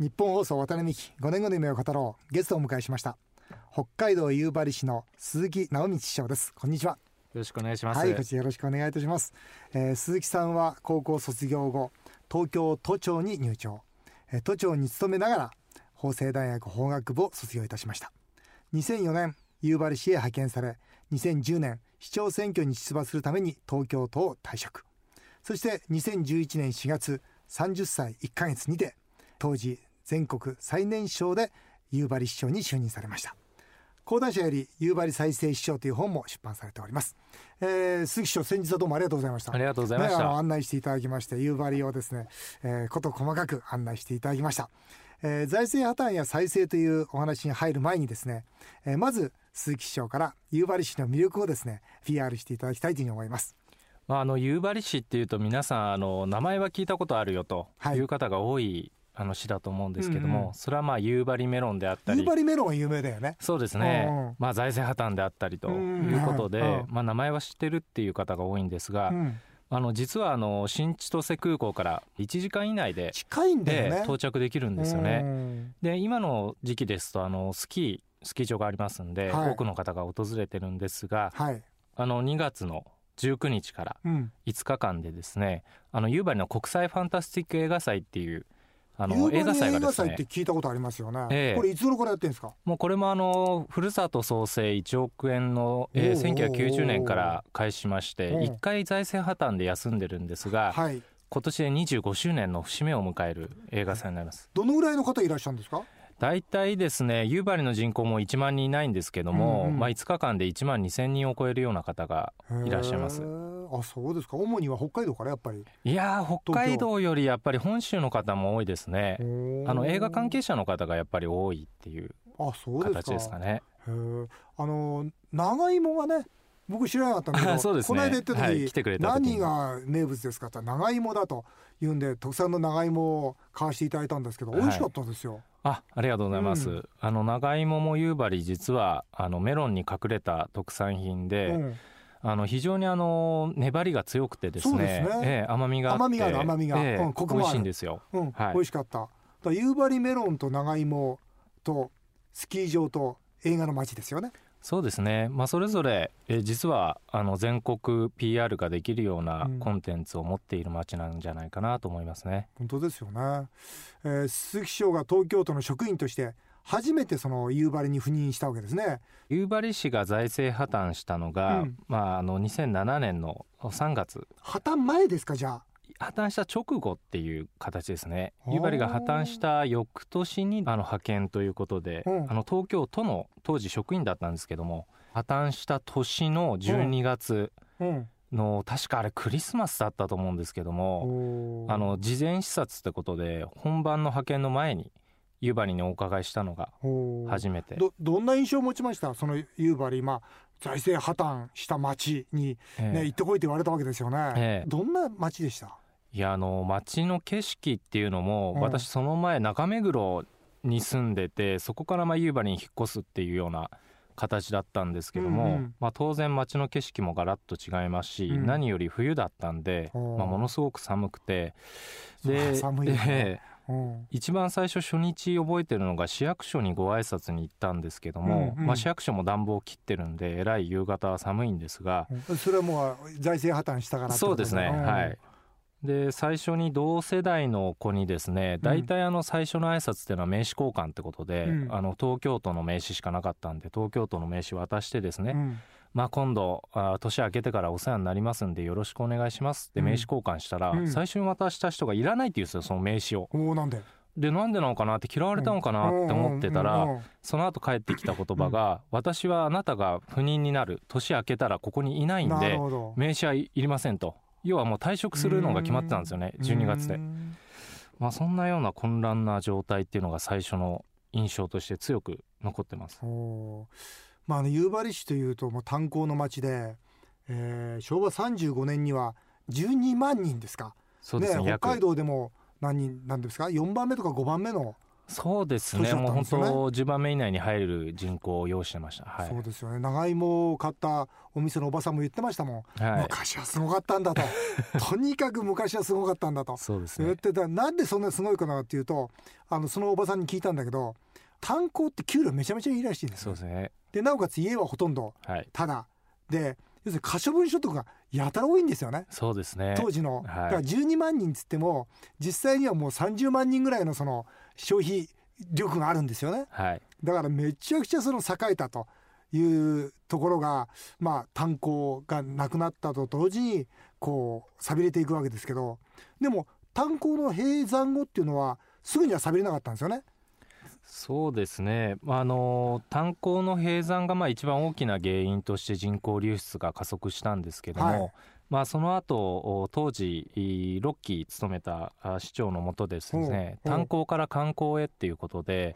日本放送渡辺美希5年後の夢を語ろう。ゲストをお迎えしました。北海道夕張市の鈴木直道師匠です。こんにちは。よろしくお願いします。はいこちらよろしくお願いいたします、えー、鈴木さんは高校卒業後東京都庁に入庁、えー、都庁に勤めながら法政大学法学部を卒業いたしました。2004年夕張市へ派遣され2010年市長選挙に出馬するために東京都を退職。そして2011年4月30歳1ヶ月にて当時全国最年少で夕張市長に就任されました。講談社より夕張再生市長という本も出版されております、えー、鈴木市長先日はどうもありがとうございました。ありがとうございました、ね、案内していただきまして夕張をですね、えー、こと細かく案内していただきました、えー、財政破綻や再生というお話に入る前にですね、えー、まず鈴木市長から夕張市の魅力をですね PR していただきたいというふうに思います。まあ、あの夕張市っていうと皆さんあの名前は聞いたことあるよという方が多いあの市だと思うんですけども、うんうん、それはまあ夕張メロンであったり。夕張メロンは有名だよね。そうですね、うん、まあ、財政破綻であったりということで、うん、まあ、名前は知ってるっていう方が多いんですが、うん、あの実はあの新千歳空港から1時間以内で近いんだよ、ね、到着できるんですよね。で今の時期ですとあのスキースキー場がありますんで、はい、多くの方が訪れてるんですが、はい、あの2月の19日から5日間でですね、あの夕張の国際ファンタスティック映画祭っていうあの映画祭がですね。って聞いたことありますよね、えー、これいつ頃からやってんですか？もうこれもあのふるさと創生1億円の、えー、1990年から開始しまして1回財政破綻で休んでるんですが、はい、今年で25周年の節目を迎える映画祭になります。どのぐらいの方いらっしゃるんですか？大体ですね夕張の人口も1万人いないんですけども、うんうん、まあ、5日間で1万2千人を超えるような方がいらっしゃいますあそうですか。主には北海道からやっぱり？いや北海道よりやっぱり本州の方も多いですね。あの映画関係者の方がやっぱり多いっていう形ですかね。あの長芋がね僕知らなかったんだけど そうです、ね、この間行った時、はい、来てくれた何が名物ですかって長芋だと言うんで特産の長芋を買わしていただいたんですけど、美味しかったですよ。あありがとうございます、うん、あの長芋も夕張実はあのメロンに隠れた特産品で、うん、あの非常にあの粘りが強くてですねですね、えー、甘みが甘みがある甘みが、えー、うん、コク美味しいんですよ、うんはい、美味しかった。夕張メロンと長芋とスキー場と映画の街ですよね。そうですね、まあ、それぞれ、え実はあの全国 PR ができるようなコンテンツを持っている街なんじゃないかなと思いますね。本当ですよね、えー、鈴木市長が東京都の職員として初めてその夕張に赴任したわけですね。夕張市が財政破綻したのが、うん、まあ、あの2007年の3月。破綻前ですかじゃあ？破綻した直後っていう形ですね。夕張が破綻した翌年にあの派遣ということで、う。ん、あの東京都の当時職員だったんですけども破綻した年の12月の、確かあれクリスマスだったと思うんですけどもあの事前視察ってことで本番の派遣の前に夕張にお伺いしたのが初めて。どどんな印象を持ちました？その夕張まあ財政破綻した町にね、ね、え。ー、行ってこいって言われたわけですよね、えー、どんな町でした？いやあの街の景色っていうのも、うん、私その前中目黒に住んでてそこからまあ夕張に引っ越すっていうような形だったんですけども、うんうん、まあ、当然街の景色もガラッと違いますし、うん、何より冬だったんで、まあ、ものすごく寒くてで、寒いね、一番最初初日覚えてるのが市役所にご挨拶に行ったんですけども、うんうん、まあ、市役所も暖房を切ってるんでえらい夕方は寒いんですが、それはもう財政破綻したからそうですね、はい。で最初に同世代の子にですね大体あの最初の挨拶っていうのは名刺交換ってことで、うん、あの東京都の名刺しかなかったんで東京都の名刺渡してですね、うん、まあ、今度あ年明けてからお世話になりますんでよろしくお願いします。って名刺交換したら、うん、最初に渡した人がいらないって言うんですよその名刺を。なんで？でなんでなのかなって嫌われたのかなって思ってたらその後帰ってきた言葉が「私はあなたが不妊になる年明けたらここにいないんで名刺はいりません」と。要はもう退職するのが決まってたんですよね12月で。まあ、そんなような混乱な状態っていうのが最初の印象として強く残ってます。まあ、あの夕張市というともう炭鉱の町で、えー、昭和35年には12万人ですか。そうですねね北海道でも何人なんですか？4番目とか5番目のそうですね、もう本当、10番目以内に入る人口を要してました、はい、そうですよね、長芋を買ったお店のおばさんも言ってましたもん、はい、昔はすごかったんだと、とにかく昔はすごかったんだと、そうですね、言ってた、なんでそんなすごいかなっていうと、あのそのおばさんに聞いたんだけど、炭鉱って給料めちゃめちゃいいらしいんですそうですねでなおかつ家はほとんどただ、はい、で要するに可処分所得がやたら多いんですよね。そうですね。当時の、はい、だから12万人っつっても実際にはもう30万人ぐらいのその消費力があるんですよね、はい、だからめちゃくちゃその栄えたというところがまあ炭鉱がなくなったと同時にこう寂れていくわけですけどでも炭鉱の閉山後っていうのはすぐには寂れなかったんですよね。そうですね、あの炭鉱の閉山がまあ一番大きな原因として人口流出が加速したんですけども、はい、まあ、その後当時6期務めた市長のもとですね炭鉱から観光へっていうことで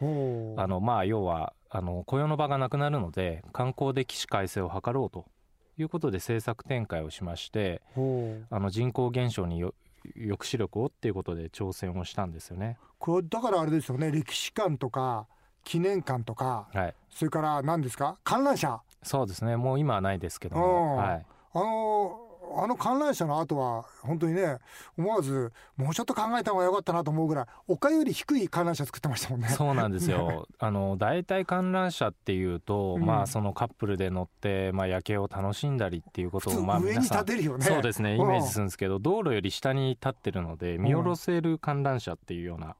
あのまあ要はあの雇用の場がなくなるので観光で起死回生を図ろうということで政策展開をしましてあの人口減少に抑止力をっていうことで挑戦をしたんですよね。これだからあれですよね。歴史館とか記念館とか、はい、それから何ですか？観覧車。そうですね。もう今はないですけども、はい、あのあの観覧車の後は本当にね思わずもうちょっと考えた方が良かったなと思うぐらい丘より低い観覧車作ってましたもんね。そうなんですよ。あの大体観覧車っていうと、うん、まあそのカップルで乗って、まあ、夜景を楽しんだりっていうことをまあ上に立てるよね。そうですねイメージするんですけど、道路より下に立ってるので見下ろせる観覧車っていうような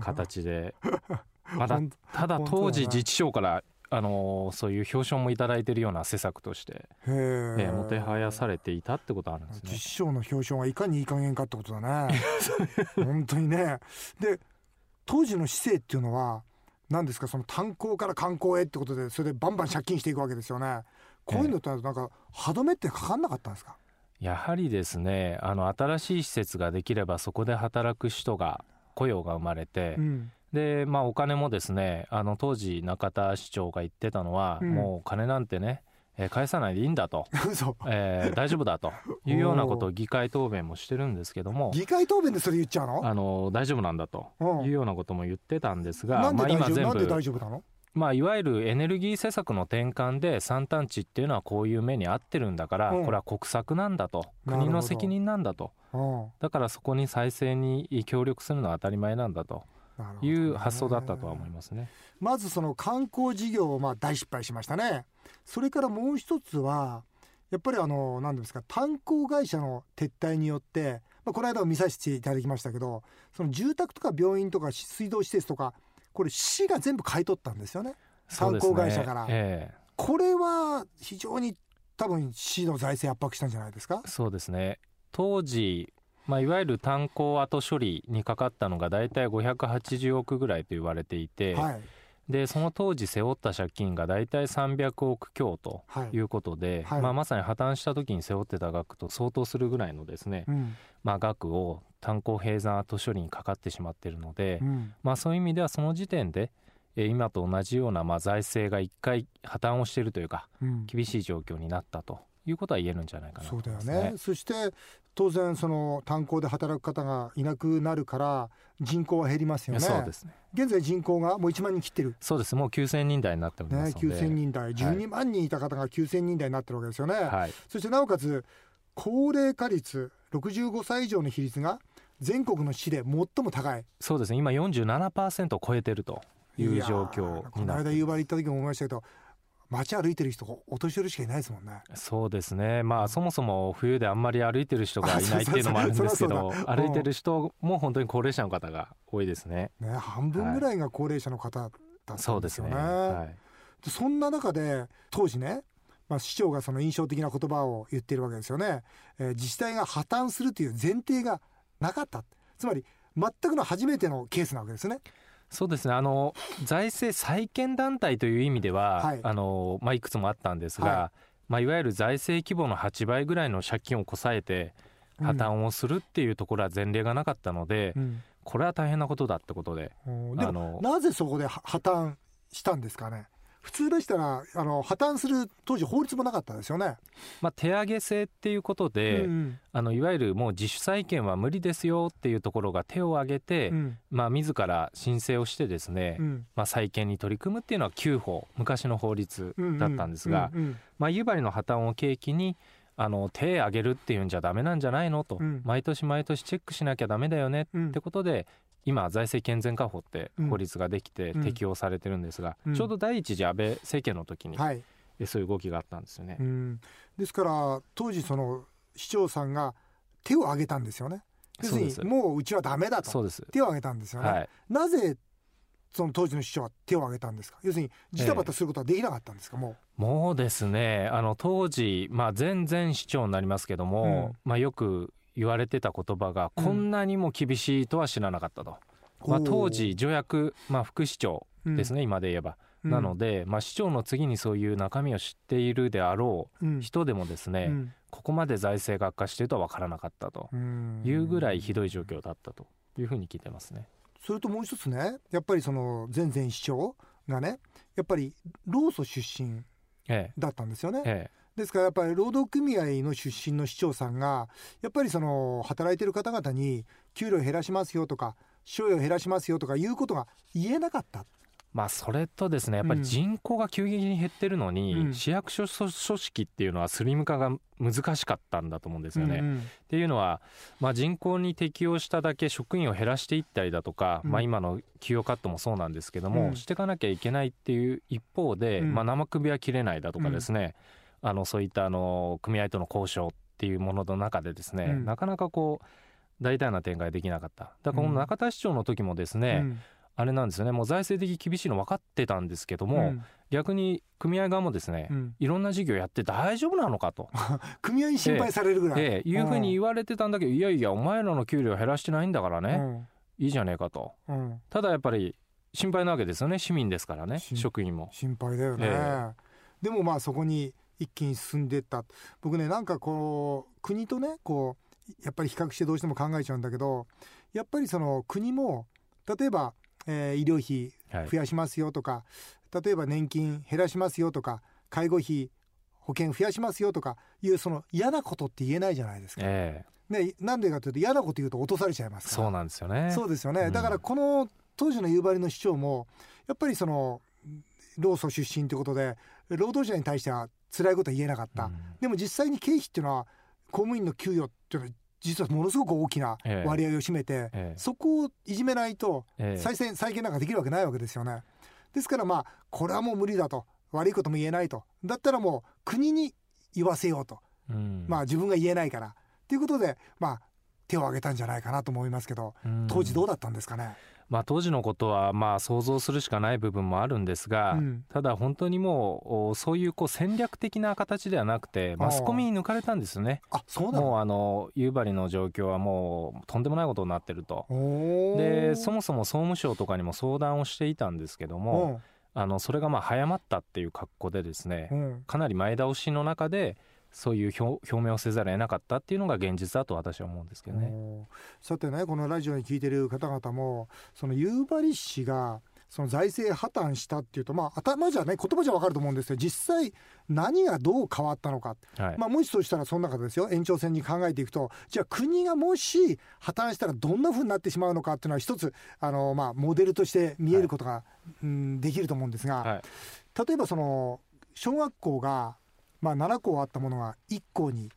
形で、まだただ当時自治省からあのそういう表彰も頂いてるような施策として、えー、もてはやされていたってことあるんですね。実証の表彰がいかにいい加減かってことだね。本当にね。で当時の市政っていうのは何ですか？その炭鉱から観光へってことでそれでバンバン借金していくわけですよね。こういうのってなんか歯止めってかかんなかったんですか、やはりですねあの新しい施設ができればそこで働く人が雇用が生まれて、うん、でまあお金もですねあの当時中田市長が言ってたのは、うん、もう金なんてねえー、返さないでいいんだと、えー、大丈夫だと。いうようなことを議会答弁もしてるんですけども。議会答弁でそれ言っちゃうの？あの大丈夫なんだと。いうようなことも言ってたんですが、まあ、今全部まあ、いわゆるエネルギー政策の転換で山間地っていうのはこういう目に遭ってるんだから、これは国策なんだと。国の責任なんだと。だからそこに再生に協力するのは当たり前なんだという発想だったとは思いますね。まずその観光事業をまあ大失敗しましたね。それからもう一つはやっぱりあの何ですか炭鉱会社の撤退によって、まあ、この間も見させていただきましたけどその住宅とか病院とか水道施設とかこれ市が全部買い取ったんですよね。炭鉱会社から、ねえ。ー、これは非常に多分市の財政圧迫したんじゃないですか？そうですね。当時まあ、いわゆる炭鉱後処理にかかったのが大体580億ぐらいと言われていて、はい、でその当時背負った借金が大体300億強とい。うことで、はい。はい、まあ、まさに破綻した時に背負ってた額と相当するぐらいのですね、うん、まあ、額を炭鉱閉山後処理にかかってしまっているので、うん、まあ、そういう意味ではその時点で今と同じようなまあ財政が一回破綻をしているというか、うん、厳しい状況になったということは言えるんじゃないかなね、そうだよね。そして当然その炭鉱で働く方がいなくなるから人口は減りますよね。そうですね。現在人口がもう1万人切ってる。そうです。もう9000人台になっておりますので、ね、9000人台。12万人いた方が9000人台になってるわけですよね、はい、そしてなおかつ高齢化率65歳以上の比率が全国の市で最も高い。そうですね。今47%を超えてるという状況この間夕張行った時も思いましたけど街歩いてる人お年寄りしかいないですもんね。そうですね。まあそもそも冬であんまり歩いてる人がいないっていうのもあるんですけど歩いてる人も本当に高齢者の方が多いですね。ね半分ぐらいが高齢者の方だったんですよね、はい、そうですね、はい、そんな中で当時ねまあ、市長がその印象的な言葉を言ってるわけですよね、えー、自治体が破綻するという前提がなかった。つまり全くの初めてのケースなわけですねそうですね。あの財政再建団体という意味では、はい。あのまあ、いくつもあったんですが、はい。まあ、いわゆる財政規模の8倍ぐらいの借金をこさえて破綻をするっていうところは前例がなかったので、うん、これは大変なことだってことで、でもなぜそこで破綻したんですかね？普通でしたらあの破綻する当時法律もなかったですよね。まあ、手上げ制っていうことで、うんうん、あのいわゆるもう自主債権は無理ですよっていうところが手を挙げて、うん、まあ、自ら申請をしてですね、うん、まあ、債権に取り組むっていうのは旧法昔の法律だったんですが、まあ、夕張の破綻を契機にあの手挙げるっていうんじゃダメなんじゃないのと、うん、毎年毎年チェックしなきゃダメだよねってことで、今財政健全化法って法律ができて適用されてるんですが、ちょうど第一次安倍政権の時に、はい、そういう動きがあったんですよね。ですから当時その市長さんが手を挙げたんですよね。要するにもううちはダメだと。手を挙げたんですよね。はい、なぜその当時の市長は手を挙げたんですか？要するにジタバタすることはできなかったんですか、もう。もうですねあの当時、まあ、前々市長になりますけども、うん、まあ、よく言われてた言葉が、こんなにも厳しいとは知らなかったと、まあ、当時助役、まあ、副市長ですね、今で言えば。なので、まあ、市長の次にそういう中身を知っているであろう人でもですね、ここまで財政が悪化しているとは分からなかったと。いうぐらいひどい状況だったと。いうふうに聞いてますね。それともう一つねやっぱりその前々市長がねやっぱり労組出身だったんですよね。ええですからやっぱり労働組合の出身の市長さんがやっぱりその働いてる方々に給料減らしますよとか賞与減らしますよとかいうことが言えなかった。まあ、それとですねやっぱり人口が急激に減ってるのに、うん、市役所組織っていうのはスリム化が難しかったんだと思うんですよね。うんうん、っていうのは、まあ、人口に適応しただけ職員を減らしていったりだとか、うん、まあ、今の給与カットもそうなんですけども、うん、していかなきゃいけないっていう一方で、まあ、生首は切れないだとかですね、あのそういったあの組合との交渉っていうものの中でですね、なかなかこう大胆な展開できなかった。だからこの中田市長の時もですね、あれなんですよね。もう財政的厳しいの分かってたんですけども、うん、逆に組合側もですね、うん、いろんな事業やって大丈夫なのかと。組合に心配されるぐらい、ええ。いうふうに言われてたんだけどいやいやお前らの給料減らしてないんだからね、うん、いいじゃねえかと、ただやっぱり心配なわけですよね。市民ですからね。職員も。心配だよね、えー、でもまあそこに一気に進んでった。僕ねなんかこう国とねこうやっぱり比較してどうしても考えちゃうんだけどやっぱりその国も例えばえー、医療費増やしますよとか、はい、例えば年金減らしますよとか介護費保険増やしますよとかいうその嫌なことって言えないじゃないですか。えー、ね、なんでかというと嫌なこと言うと落とされちゃいますから。そうなんですよね。そうですよね、うん、だからこの当時の夕張の市長もやっぱりその労組出身ということで労働者に対しては辛いことは言えなかった、うん、でも実際に経費っていうのは公務員の給与っていうのは実はものすごく大きな割合を占めて、ええ、そこをいじめないと再選、再建なんかできるわけないわけですよね。ですからまあこれはもう無理だと。悪いことも言えないと。だったらもう国に言わせようと、うん、まあ自分が言えないから。ということでまあ手を挙げたんじゃないかなと思いますけど、当時どうだったんですかね？まあ、当時のことはまあ想像するしかない部分もあるんですが、うん、ただ本当にもうそういうこう戦略的な形ではなくてマスコミに抜かれたんですよね。あそうもうあの夕張の状況はもうとんでもないことになってると。でそもそも総務省とかにも相談をしていたんですけどもあのそれがまあ早まったっていう格好でですね、かなり前倒しの中でそういう表明をせざるを得なかったっていうのが現実だと私は思うんですけどね。さてねこのラジオに聞いてる方々もその夕張市がその財政破綻したっていうとまあ頭じゃね言葉じゃ分かると思うんですけど実際何がどう変わったのか、はい、まあもしそうしたらその中でですよ。延長線に考えていくと。じゃあ国がもし破綻したらどんなふうになってしまうのかっていうのは一つあのまあモデルとして見えることが、はい、うんできると思うんですが、はい、例えばその小学校がまあ、7校あったものが1校に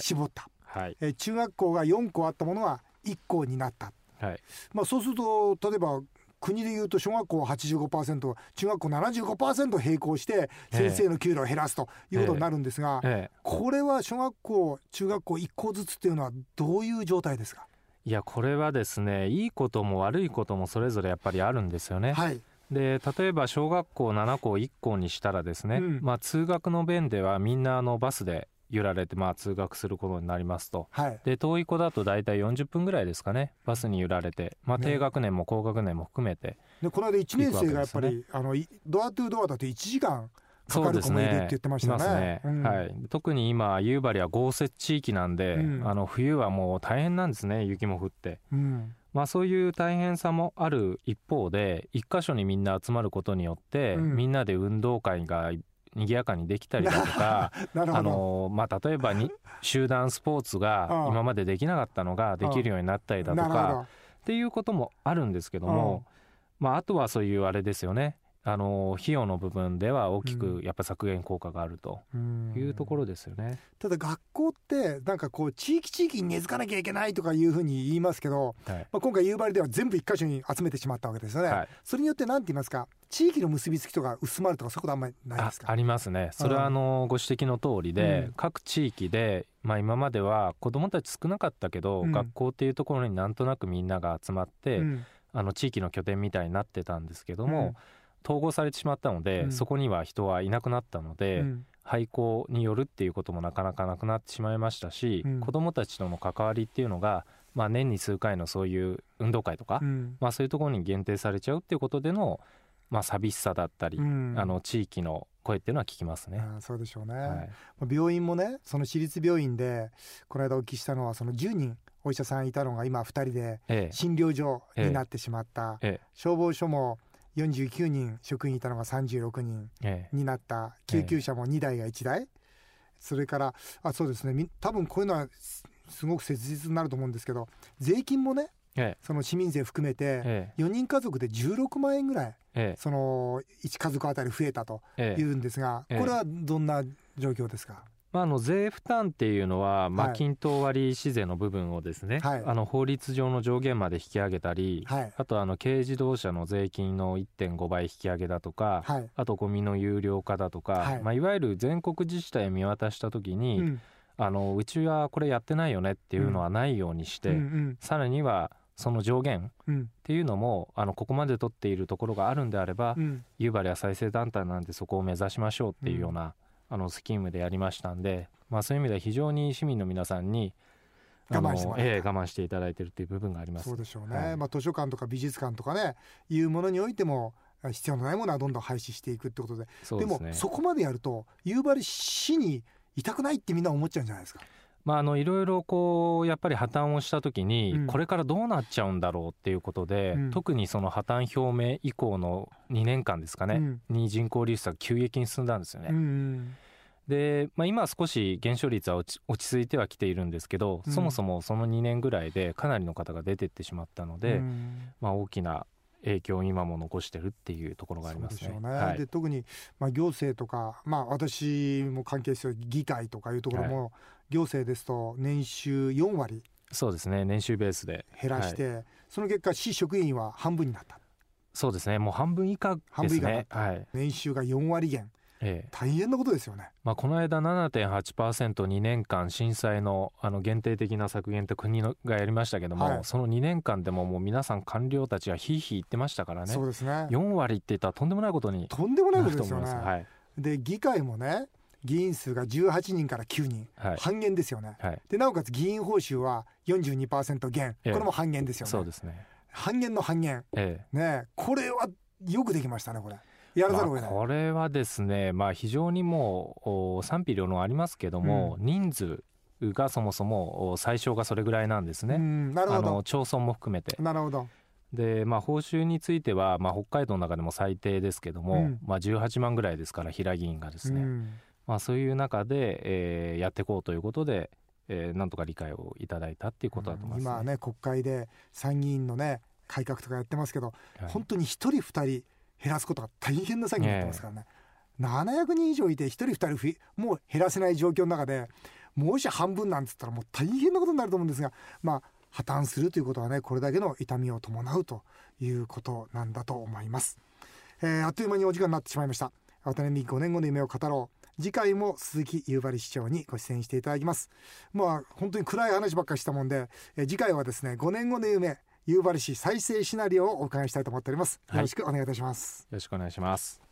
絞った、はい、え中学校が4校あったものが1校になった、はい。まあ、そうすると例えば国でいうと小学校は85%中学校75%並行して先生の給料を減らすということになるんですが、ええ。え、これは小学校中学校1校ずつっていうのはどういう状態ですか？いやこれはですねいいことも悪いこともそれぞれやっぱりあるんですよね。はいで例えば小学校7校1校にしたらですね、うん、まあ、通学の便ではみんなあのバスで揺られてまあ通学することになりますと、はい、で遠い子だと大体40分ぐらいですかねバスに揺られて、まあ、低学年も高学年も含めて、でこの間1年生がやっぱり、ね、あのドアトゥードアだと1時間かかる子もいるって言ってましたね。ね。うん、はい、特に今夕張は豪雪地域なんで、うん、あの冬はもう大変なんですね雪も降って。うんまあ、そういう大変さもある一方で一箇所にみんな集まることによって、うん、みんなで運動会が賑やかにできたりだとか あの、まあ、例えばに集団スポーツが今までできなかったのができるようになったりだとかっていうこともあるんですけども、まあ、あとはそういうあれですよねあの費用の部分では大きくやっぱ削減効果があるというところですよね、ただ学校ってなんかこう地域地域に根付かなきゃいけないとかいうふうに言いますけど、はい、まあ、今回夕張では全部一箇所に集めてしまったわけですよね、はい、それによって何て言いますか？地域の結びつきとか薄まるとかそういうことあんまりないですか？ありますね。それはあのご指摘の通りで、うん、各地域でまあ、今までは子どもたち少なかったけど、うん、学校っていうところになんとなくみんなが集まって、うん、あの地域の拠点みたいになってたんですけども、統合されてしまったので、うん、そこには人はいなくなったので、うん、廃校によるっていうこともなかなかなくなってしまいましたし、うん、子どもたちとの関わりっていうのが、まあ、年に数回のそういう運動会とか、まあ、そういうところに限定されちゃうっていうことでの、まあ、寂しさだったり、あの地域の声っていうのは聞きますね。あそうでしょうね、はい、病院もねその私立病院でこの間お聞きしたのはその10人お医者さんいたのが今2人で診療所になってしまった、え。ええ、消防署も49人職員いたのが36人になった、救急車も2台が1台、それからあそうですね。多分こういうのはすごく切実になると思うんですけど税金もね、その市民税含めて4人家族で16万円ぐらい、その1家族あたり増えたというんですが、これはどんな状況ですか、まあ、あの税負担っていうのは、まあ、均等割市税の部分をですね、はい、あの法律上の上限まで引き上げたり、はい、あとあの軽自動車の税金の1.5倍引き上げだとか、はい、あとゴミの有料化だとか、はい。まあ、いわゆる全国自治体を見渡した時に、うん、あのうちはこれやってないよねっていうのはないようにして、うん。うん。うん、さらにはその上限っていうのも、あのここまで取っているところがあるんであれば、うん、夕張は再生団体なんでそこを目指しましょうっていうような、あのスキームでやりましたんで、まあ、そういう意味では非常に市民の皆さんに我慢してええ、我慢していただいているという部分があります。そうでしょうね、はい、まあ、図書館とか美術館とかねいうものにおいても必要のないものはどんどん廃止していくってことで。で、ね,、もそこまでやると夕張市にいたくないってみんな思っちゃうんじゃないですか？まあ、あのいろいろこうやっぱり破綻をした時にこれからどうなっちゃうんだろうっていうことで、うん、特にその破綻表明以降の2年間ですかね、うん、に人口流出が急激に進んだんですよね。うんで、まあ、今は少し減少率は落ち落ち着いてはきているんですけど、そもそもその2年ぐらいでかなりの方が出てってしまったので、まあ、大きな影響を今も残してるっていうところがありますね。で、ね。はい、特にまあ行政とか、まあ、私も関係する議会とかいうところも、はい、行政ですと年収4割そうですね。年収ベースで。減らして、はい、その結果市職員は半分になった。そうですね。もう半分以下ですね、はい、年収が4割減ええ、大変なことですよね、まあ、この間 7.8%2 年間震災のあの限定的な削減って国のがやりましたけども、はい、その2年間でももう皆さん官僚たちがひいひい言ってましたからね。そうですね。4割って言ったらとんでもないことにとんでもないことですよね、はい、で議会もね議員数が18人から9人、はい、半減ですよね、はい、でなおかつ議員報酬は42%減、ええ、これも半減ですよね。そうですね。半減の半減、ええ、ねこれはよくできましたねこれやらざるを得ない、まあ、これはですね、まあ、非常にもう賛否両論ありますけども、うん、人数がそもそも最小がそれぐらいなんですね、なるほど。町村も含めて。なるほど。でまあ、報酬については、まあ、北海道の中でも最低ですけども、うん、まあ、18万ぐらいですから平議員がですね、うん、まあ、そういう中で、えー、やっていこうということで、えー、なんとか理解をいただいたっていうことだと思います、ね、今ね国会で参議院のね改革とかやってますけど、はい、本当に一人二人減らすことが大変な作業になってますからね、えー、700人以上いて1人2人もう減らせない状況の中でもし半分なんつったらもう大変なことになると思うんですがまあ破綻するということはねこれだけの痛みを伴うということなんだと思います、えー、あっという間にお時間になってしまいました。渡辺美5年後の夢を語ろう。次回も鈴木夕張市長にご出演していただきます。まあ本当に暗い話ばっかりしたもんで、えー、次回はですね5年後の夢夕張市再生シナリオをお伺いしたいと思っております、よろしくお願いいたします、よろしくお願いします